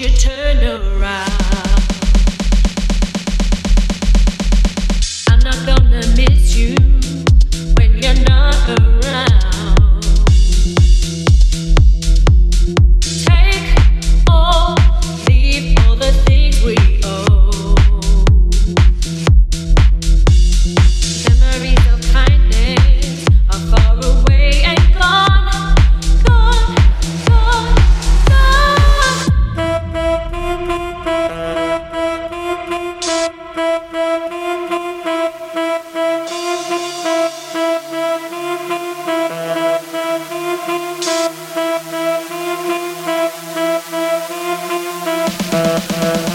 you turn around? I'm not gonna miss you. Uh-huh.